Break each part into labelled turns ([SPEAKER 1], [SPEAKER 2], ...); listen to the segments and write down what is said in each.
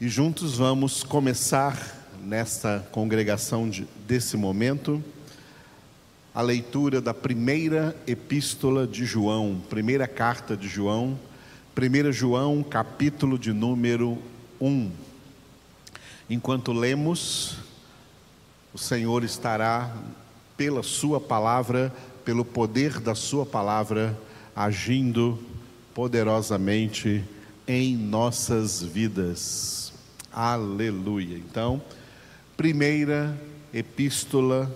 [SPEAKER 1] E juntos vamos começar nesta congregação de, desse momento a leitura da primeira epístola de João, primeira carta de João, 1 João, capítulo de número 1. Enquanto lemos, o Senhor estará, pela Sua palavra, pelo poder da Sua palavra, agindo poderosamente em nossas vidas. Aleluia. Então, primeira epístola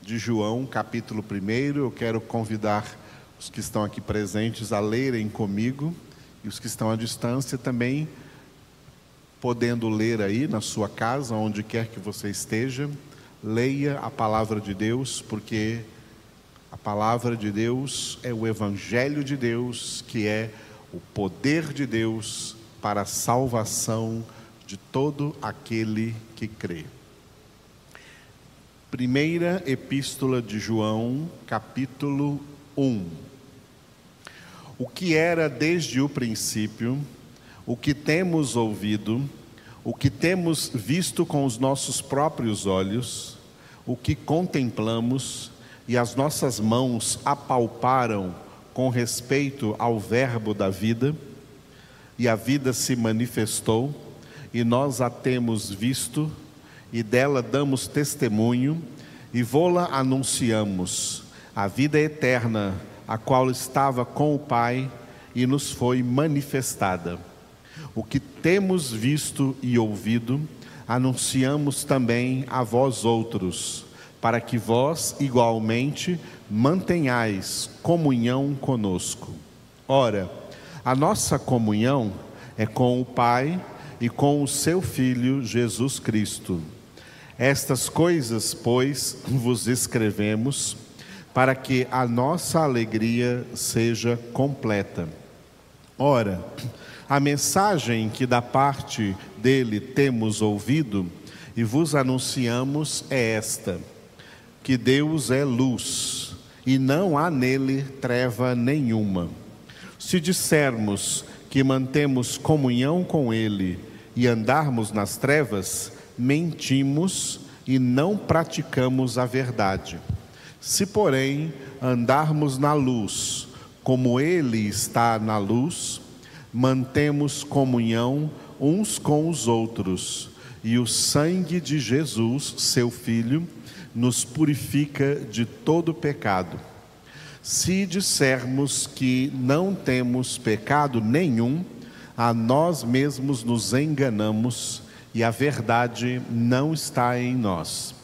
[SPEAKER 1] de João, capítulo 1. Eu quero convidar os que estão aqui presentes a lerem comigo e os que estão à distância também, podendo ler aí na sua casa, onde quer que você esteja, leia a palavra de Deus, porque a palavra de Deus é o Evangelho de Deus, que é o poder de Deus para a salvação de todo aquele que crê. Primeira Epístola de João, capítulo 1. O que era desde o princípio, o que temos ouvido, o que temos visto com os nossos próprios olhos, o que contemplamos e as nossas mãos apalparam com respeito ao Verbo da vida, e a vida se manifestou, e nós a temos visto e dela damos testemunho e vô-la anunciamos, a vida eterna, a qual estava com o Pai e nos foi manifestada. O que temos visto e ouvido, anunciamos também a vós outros, para que vós igualmente mantenhais comunhão conosco. Ora, a nossa comunhão é com o Pai e com o seu Filho Jesus Cristo estas coisas, pois, vos escrevemos para que a nossa alegria seja completa. Ora, a mensagem que da parte dele temos ouvido e vos anunciamos é esta: que Deus é luz e não há nele treva nenhuma. Se dissermos que mantemos comunhão com ele e andarmos nas trevas, mentimos e não praticamos a verdade. Se, porém, andarmos na luz, como Ele está na luz, mantemos comunhão uns com os outros, e o sangue de Jesus, seu Filho, nos purifica de todo pecado. Se dissermos que não temos pecado nenhum, a nós mesmos nos enganamos e a verdade não está em nós.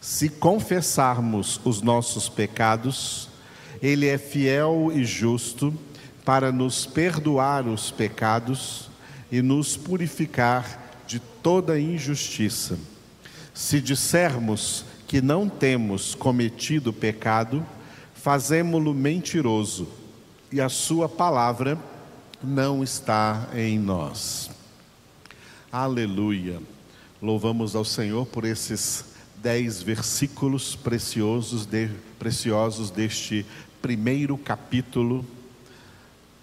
[SPEAKER 1] Se confessarmos os nossos pecados, Ele é fiel e justo para nos perdoar os pecados e nos purificar de toda injustiça. Se dissermos que não temos cometido pecado, fazemo-lo mentiroso e a Sua palavra não está em nós. Aleluia. Louvamos ao Senhor por esses dez versículos preciosos, de, preciosos deste primeiro capítulo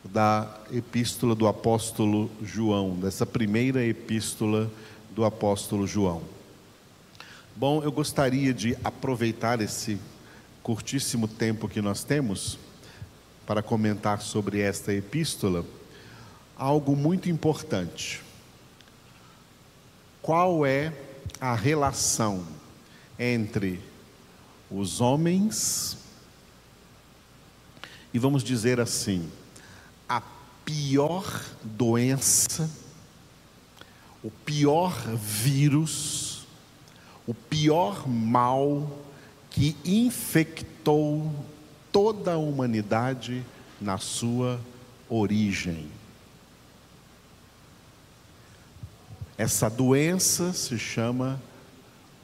[SPEAKER 1] da epístola do apóstolo João, dessa primeira epístola do apóstolo João. Bom, eu gostaria de aproveitar esse curtíssimo tempo que nós temos para comentar sobre esta epístola algo muito importante qual é a relação entre os homens e vamos dizer assim, a pior doença, o pior vírus, o pior mal que infectou toda a humanidade na sua origem. Essa doença se chama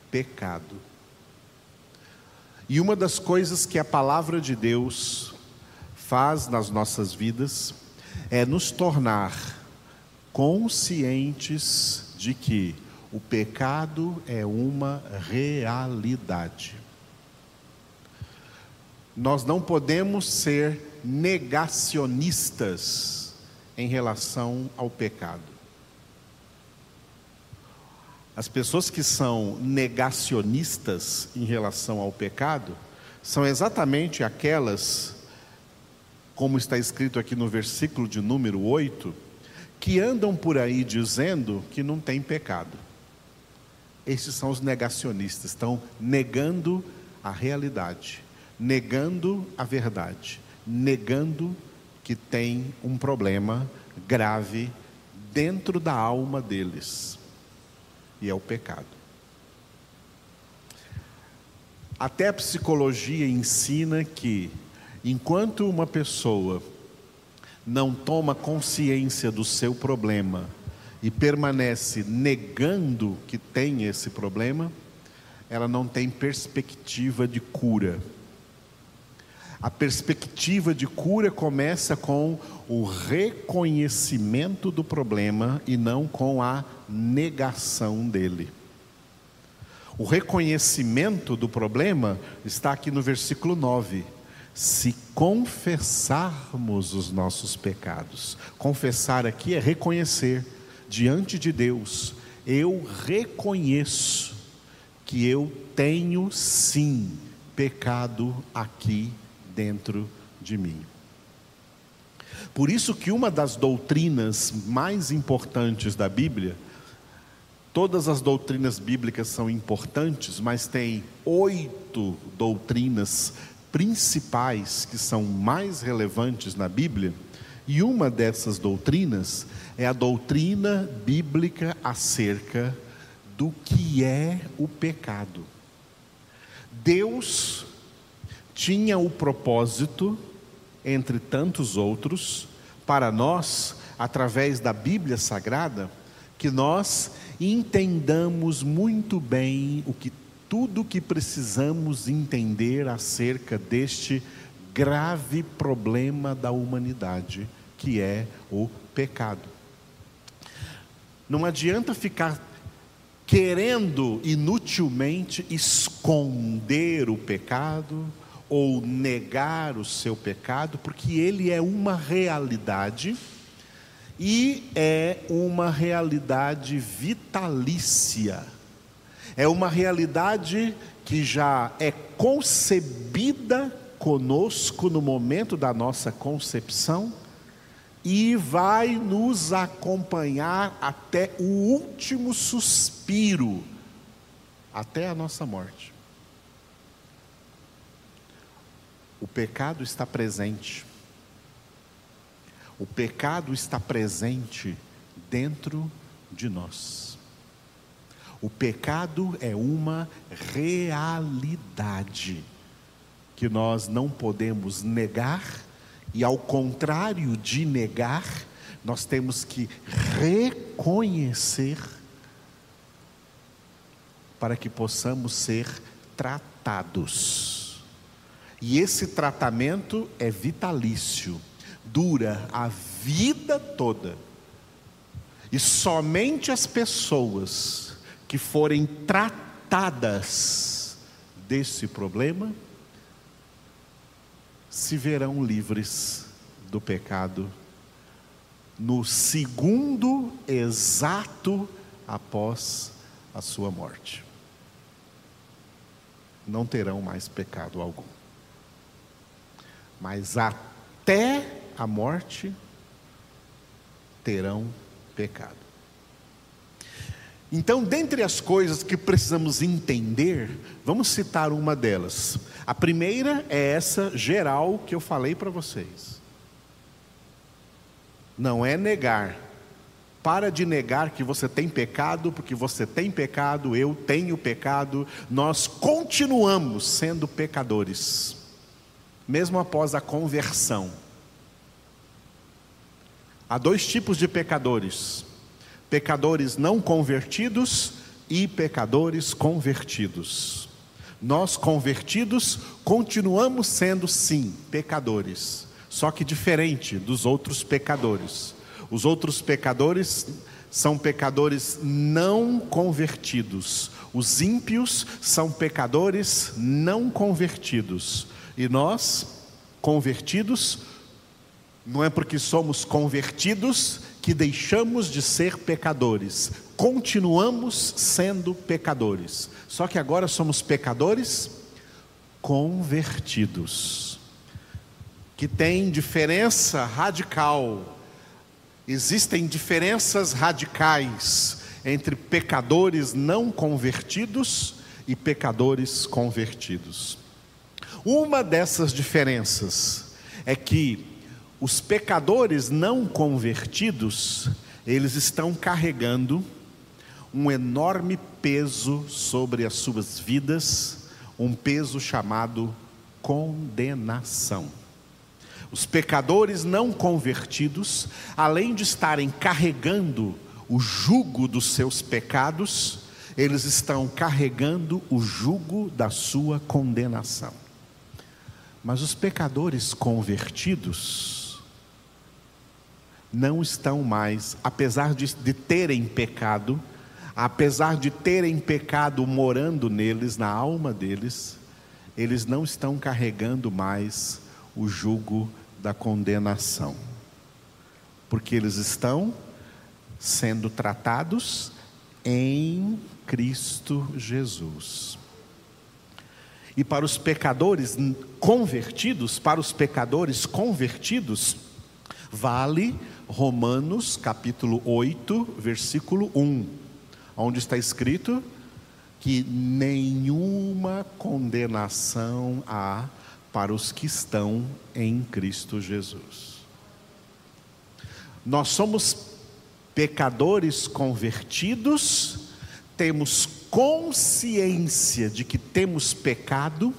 [SPEAKER 1] pecado. E uma das coisas que a palavra de Deus faz nas nossas vidas é nos tornar conscientes de que o pecado é uma realidade. Nós não podemos ser negacionistas em relação ao pecado. As pessoas que são negacionistas em relação ao pecado são exatamente aquelas, como está escrito aqui no versículo de número 8, que andam por aí dizendo que não tem pecado. Esses são os negacionistas, estão negando a realidade, negando a verdade, negando que tem um problema grave dentro da alma deles e é o pecado. Até a psicologia ensina que, enquanto uma pessoa não toma consciência do seu problema e permanece negando que tem esse problema, ela não tem perspectiva de cura. A perspectiva de cura começa com o reconhecimento do problema e não com a negação dele. O reconhecimento do problema está aqui no versículo 9. Se confessarmos os nossos pecados, confessar aqui é reconhecer diante de Deus, eu reconheço que eu tenho sim pecado aqui dentro de mim. Por isso que uma das doutrinas mais importantes da Bíblia, todas as doutrinas bíblicas são importantes, mas tem oito doutrinas principais que são mais relevantes na Bíblia, e uma dessas doutrinas é a doutrina bíblica acerca do que é o pecado. Deus tinha o propósito, entre tantos outros, para nós, através da Bíblia Sagrada, que nós entendamos muito bem o que tudo que precisamos entender acerca deste grave problema da humanidade, que é o pecado. Não adianta ficar querendo inutilmente esconder o pecado, ou negar o seu pecado, porque ele é uma realidade e é uma realidade vitalícia. É uma realidade que já é concebida conosco no momento da nossa concepção e vai nos acompanhar até o último suspiro, até a nossa morte. O pecado está presente. O pecado está presente dentro de nós. O pecado é uma realidade que nós não podemos negar, e ao contrário de negar, nós temos que reconhecer para que possamos ser tratados. E esse tratamento é vitalício, dura a vida toda. E somente as pessoas que forem tratadas desse problema se verão livres do pecado no segundo exato após a sua morte. Não terão mais pecado algum mas até a morte terão pecado. Então, dentre as coisas que precisamos entender, vamos citar uma delas. A primeira é essa geral que eu falei para vocês. Não é negar. Para de negar que você tem pecado, porque você tem pecado, eu tenho pecado, nós continuamos sendo pecadores mesmo após a conversão. Há dois tipos de pecadores: pecadores não convertidos e pecadores convertidos. Nós convertidos continuamos sendo sim pecadores, só que diferente dos outros pecadores. Os outros pecadores são pecadores não convertidos. Os ímpios são pecadores não convertidos. E nós, convertidos, não é porque somos convertidos que deixamos de ser pecadores, continuamos sendo pecadores, só que agora somos pecadores convertidos, que tem diferença radical, existem diferenças radicais entre pecadores não convertidos e pecadores convertidos. Uma dessas diferenças é que os pecadores não convertidos, eles estão carregando um enorme peso sobre as suas vidas, um peso chamado condenação. Os pecadores não convertidos, além de estarem carregando o jugo dos seus pecados, eles estão carregando o jugo da sua condenação. Mas os pecadores convertidos não estão mais, apesar de, de terem pecado, apesar de terem pecado morando neles, na alma deles, eles não estão carregando mais o jugo da condenação, porque eles estão sendo tratados em Cristo Jesus. E para os pecadores convertidos, para os pecadores convertidos, vale Romanos capítulo 8, versículo 1, onde está escrito que nenhuma condenação há para os que estão em Cristo Jesus. Nós somos pecadores convertidos, temos consciência de que temos pecado,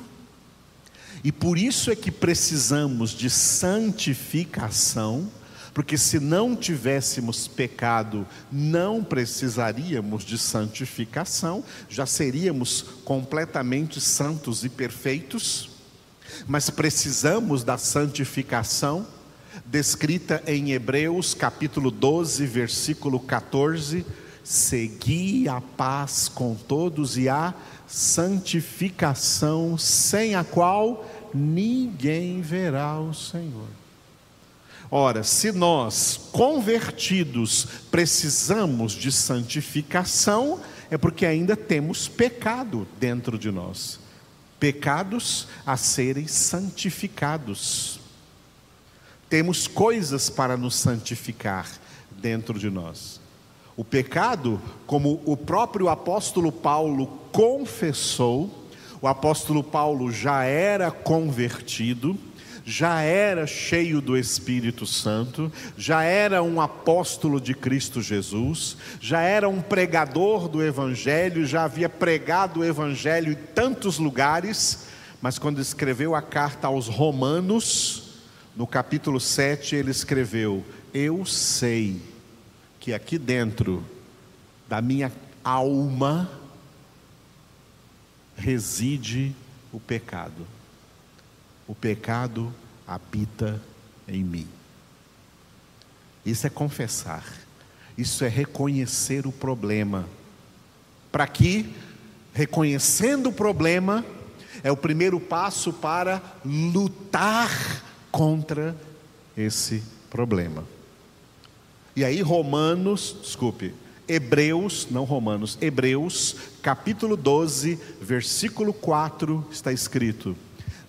[SPEAKER 1] e por isso é que precisamos de santificação, porque se não tivéssemos pecado, não precisaríamos de santificação, já seríamos completamente santos e perfeitos, mas precisamos da santificação descrita em Hebreus capítulo 12, versículo 14: Segui a paz com todos e a santificação, sem a qual ninguém verá o Senhor. Ora, se nós, convertidos, precisamos de santificação, é porque ainda temos pecado dentro de nós pecados a serem santificados. Temos coisas para nos santificar dentro de nós. O pecado, como o próprio apóstolo Paulo confessou, o apóstolo Paulo já era convertido, já era cheio do Espírito Santo, já era um apóstolo de Cristo Jesus, já era um pregador do Evangelho, já havia pregado o Evangelho em tantos lugares, mas quando escreveu a carta aos Romanos, no capítulo 7, ele escreveu: Eu sei que aqui dentro da minha alma reside o pecado. O pecado habita em mim. Isso é confessar, isso é reconhecer o problema. Para que, reconhecendo o problema, é o primeiro passo para lutar contra esse problema. E aí, Romanos, desculpe, Hebreus, não Romanos, Hebreus, capítulo 12, versículo 4, está escrito: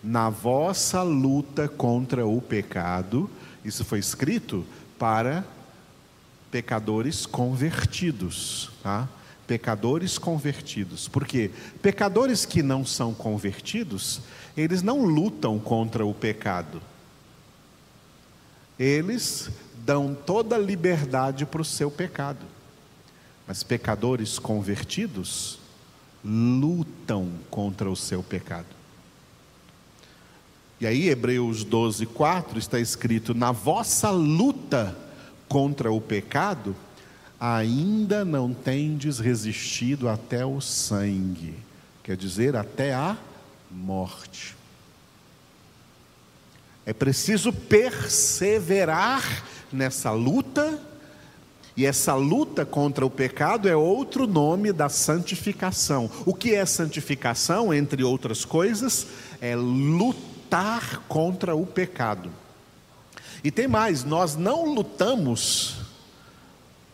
[SPEAKER 1] Na vossa luta contra o pecado, isso foi escrito para pecadores convertidos, tá? Pecadores convertidos, porque pecadores que não são convertidos, eles não lutam contra o pecado, eles dão toda liberdade para o seu pecado. Mas pecadores convertidos lutam contra o seu pecado. E aí, Hebreus 12, 4 está escrito: Na vossa luta contra o pecado, ainda não tendes resistido até o sangue, quer dizer, até a morte. É preciso perseverar nessa luta, e essa luta contra o pecado é outro nome da santificação. O que é santificação, entre outras coisas? É lutar contra o pecado. E tem mais, nós não lutamos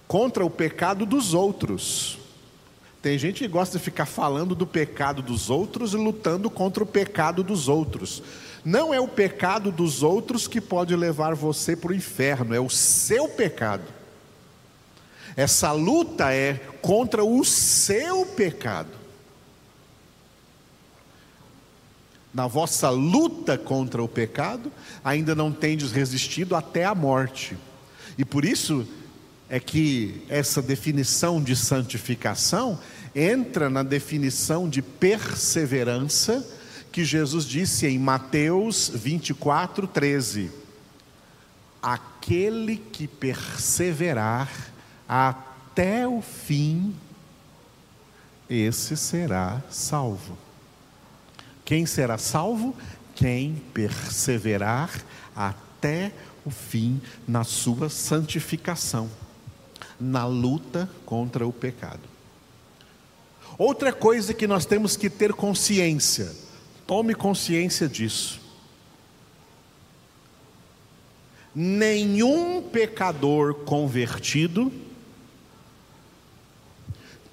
[SPEAKER 1] contra o pecado dos outros. Tem gente que gosta de ficar falando do pecado dos outros e lutando contra o pecado dos outros. Não é o pecado dos outros que pode levar você para o inferno, é o seu pecado. Essa luta é contra o seu pecado. Na vossa luta contra o pecado, ainda não tendes resistido até a morte. E por isso é que essa definição de santificação entra na definição de perseverança que Jesus disse em Mateus 24, 13: Aquele que perseverar até o fim, esse será salvo. Quem será salvo? Quem perseverar até o fim na sua santificação, na luta contra o pecado. Outra coisa que nós temos que ter consciência, tome consciência disso. Nenhum pecador convertido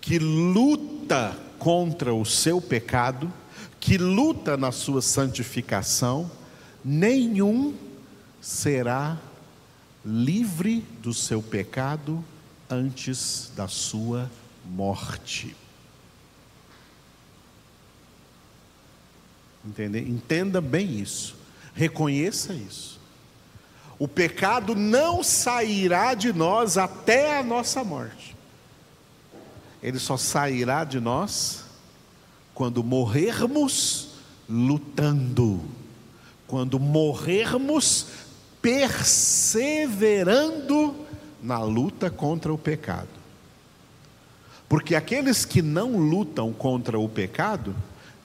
[SPEAKER 1] que luta contra o seu pecado, que luta na sua santificação, nenhum será livre do seu pecado antes da sua morte. Entenda bem isso. Reconheça isso. O pecado não sairá de nós até a nossa morte. Ele só sairá de nós quando morrermos lutando, quando morrermos perseverando na luta contra o pecado. Porque aqueles que não lutam contra o pecado,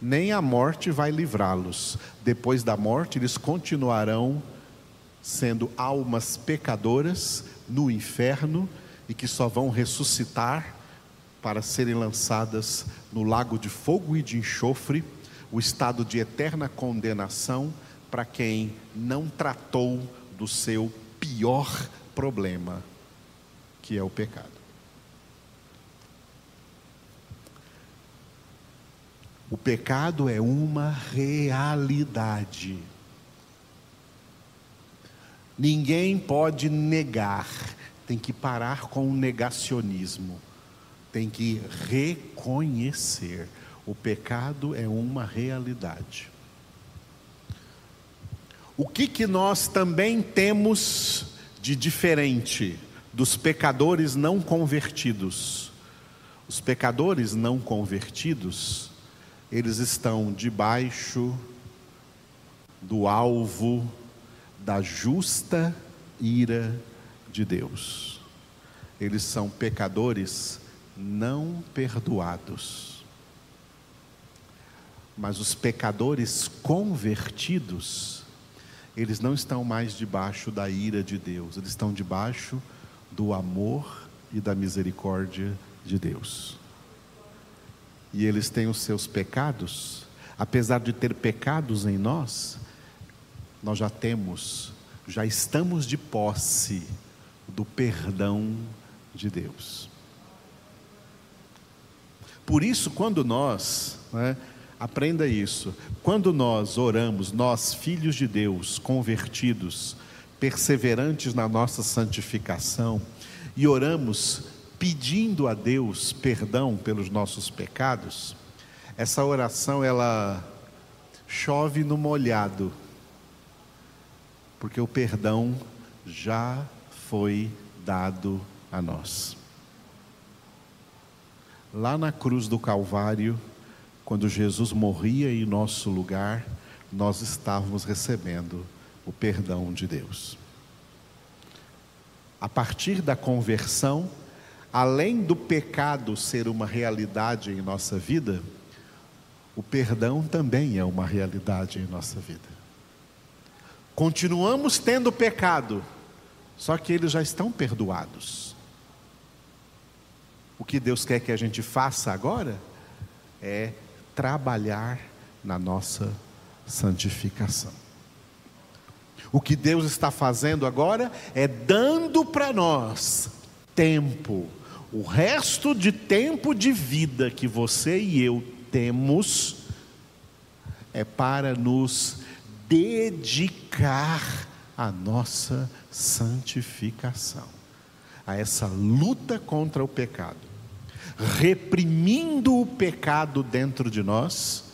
[SPEAKER 1] nem a morte vai livrá-los. Depois da morte, eles continuarão sendo almas pecadoras no inferno e que só vão ressuscitar para serem lançadas no lago de fogo e de enxofre, o estado de eterna condenação para quem não tratou do seu pior problema, que é o pecado. O pecado é uma realidade. Ninguém pode negar, tem que parar com o negacionismo, tem que reconhecer. O pecado é uma realidade. O que, que nós também temos de diferente dos pecadores não convertidos? Os pecadores não convertidos, eles estão debaixo do alvo da justa ira de Deus. Eles são pecadores não perdoados. Mas os pecadores convertidos, eles não estão mais debaixo da ira de Deus, eles estão debaixo do amor e da misericórdia de Deus e eles têm os seus pecados, apesar de ter pecados em nós, nós já temos, já estamos de posse do perdão de Deus. Por isso, quando nós, né, aprenda isso, quando nós oramos, nós, filhos de Deus, convertidos, perseverantes na nossa santificação, e oramos pedindo a Deus perdão pelos nossos pecados, essa oração ela chove no molhado, porque o perdão já foi dado a nós. Lá na cruz do Calvário, quando Jesus morria em nosso lugar, nós estávamos recebendo o perdão de Deus. A partir da conversão, além do pecado ser uma realidade em nossa vida, o perdão também é uma realidade em nossa vida. Continuamos tendo pecado, só que eles já estão perdoados. O que Deus quer que a gente faça agora é trabalhar na nossa santificação. O que Deus está fazendo agora é dando para nós tempo, o resto de tempo de vida que você e eu temos, é para nos dedicar à nossa santificação, a essa luta contra o pecado, reprimindo o pecado dentro de nós,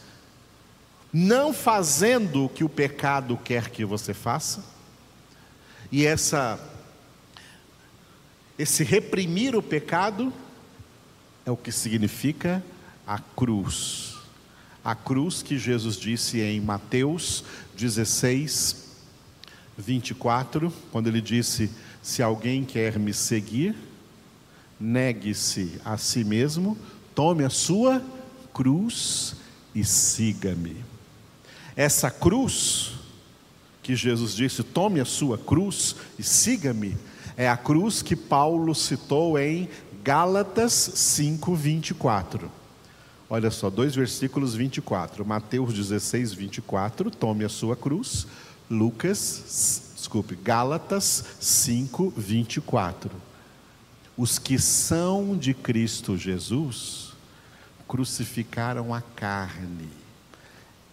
[SPEAKER 1] não fazendo o que o pecado quer que você faça, e essa esse reprimir o pecado é o que significa a cruz. A cruz que Jesus disse em Mateus 16, 24, quando ele disse: Se alguém quer me seguir, negue-se a si mesmo, tome a sua cruz e siga-me. Essa cruz que Jesus disse: Tome a sua cruz e siga-me, é a cruz que Paulo citou em Gálatas 5, 24. Olha só, dois versículos 24. Mateus 16, 24. Tome a sua cruz. Lucas, desculpe, Gálatas 5, 24. Os que são de Cristo Jesus crucificaram a carne,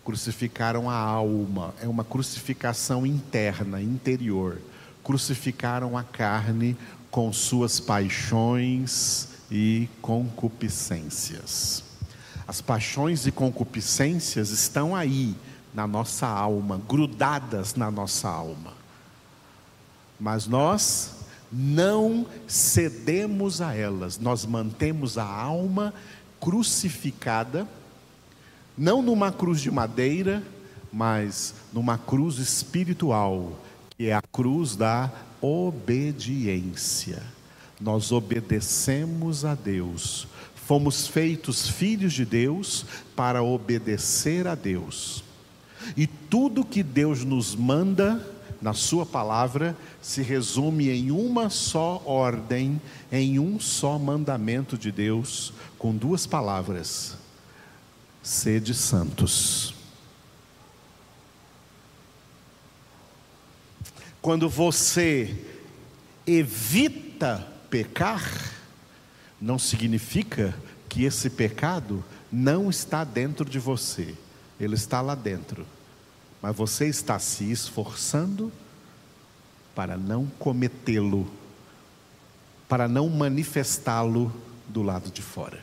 [SPEAKER 1] crucificaram a alma. É uma crucificação interna, interior crucificaram a carne com suas paixões e concupiscências. As paixões e concupiscências estão aí na nossa alma, grudadas na nossa alma. Mas nós não cedemos a elas, nós mantemos a alma crucificada, não numa cruz de madeira, mas numa cruz espiritual, que é a cruz da obediência. Nós obedecemos a Deus, fomos feitos filhos de Deus para obedecer a Deus. E tudo que Deus nos manda na Sua palavra se resume em uma só ordem, em um só mandamento de Deus, com duas palavras: sede santos. Quando você evita pecar, não significa que esse pecado não está dentro de você, ele está lá dentro. Mas você está se esforçando para não cometê-lo, para não manifestá-lo do lado de fora.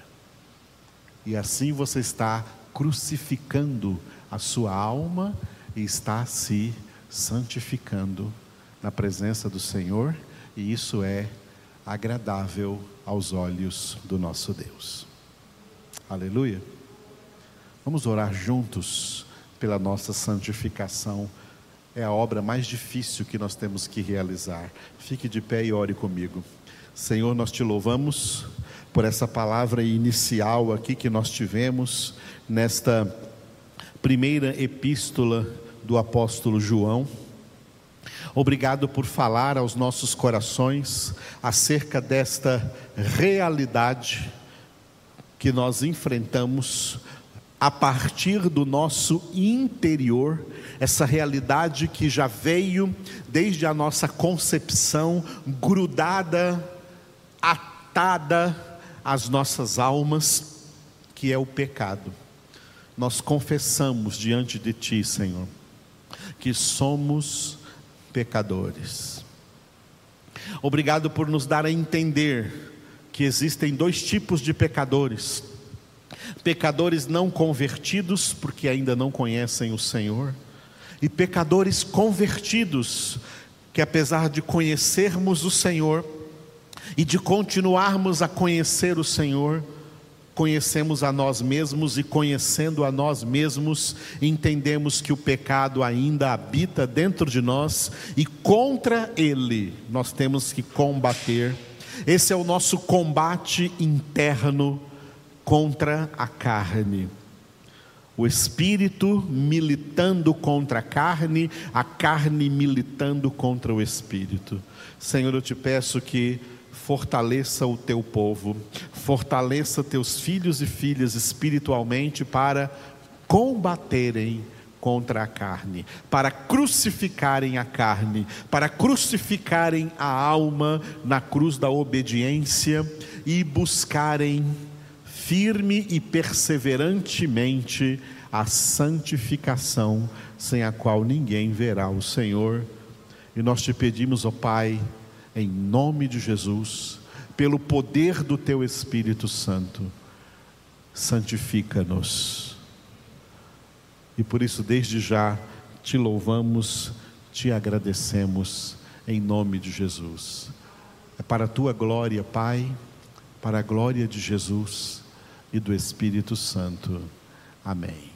[SPEAKER 1] E assim você está crucificando a sua alma e está se santificando na presença do Senhor, e isso é agradável aos olhos do nosso Deus. Aleluia. Vamos orar juntos pela nossa santificação. É a obra mais difícil que nós temos que realizar. Fique de pé e ore comigo. Senhor, nós te louvamos por essa palavra inicial aqui que nós tivemos nesta primeira epístola do apóstolo João. Obrigado por falar aos nossos corações acerca desta realidade que nós enfrentamos a partir do nosso interior, essa realidade que já veio desde a nossa concepção, grudada, atada às nossas almas, que é o pecado. Nós confessamos diante de Ti, Senhor, que somos pecadores. Obrigado por nos dar a entender que existem dois tipos de pecadores: pecadores não convertidos, porque ainda não conhecem o Senhor, e pecadores convertidos, que apesar de conhecermos o Senhor e de continuarmos a conhecer o Senhor, conhecemos a nós mesmos e conhecendo a nós mesmos, entendemos que o pecado ainda habita dentro de nós e contra ele nós temos que combater. Esse é o nosso combate interno contra a carne. O espírito militando contra a carne, a carne militando contra o espírito. Senhor, eu te peço que fortaleça o teu povo, fortaleça teus filhos e filhas espiritualmente para combaterem contra a carne, para crucificarem a carne, para crucificarem a alma na cruz da obediência e buscarem firme e perseverantemente a santificação, sem a qual ninguém verá o Senhor. E nós te pedimos, ó Pai, em nome de Jesus, pelo poder do teu Espírito Santo, santifica-nos. E por isso, desde já, te louvamos, te agradecemos, em nome de Jesus. É para a tua glória, Pai, para a glória de Jesus e do Espírito Santo. Amém.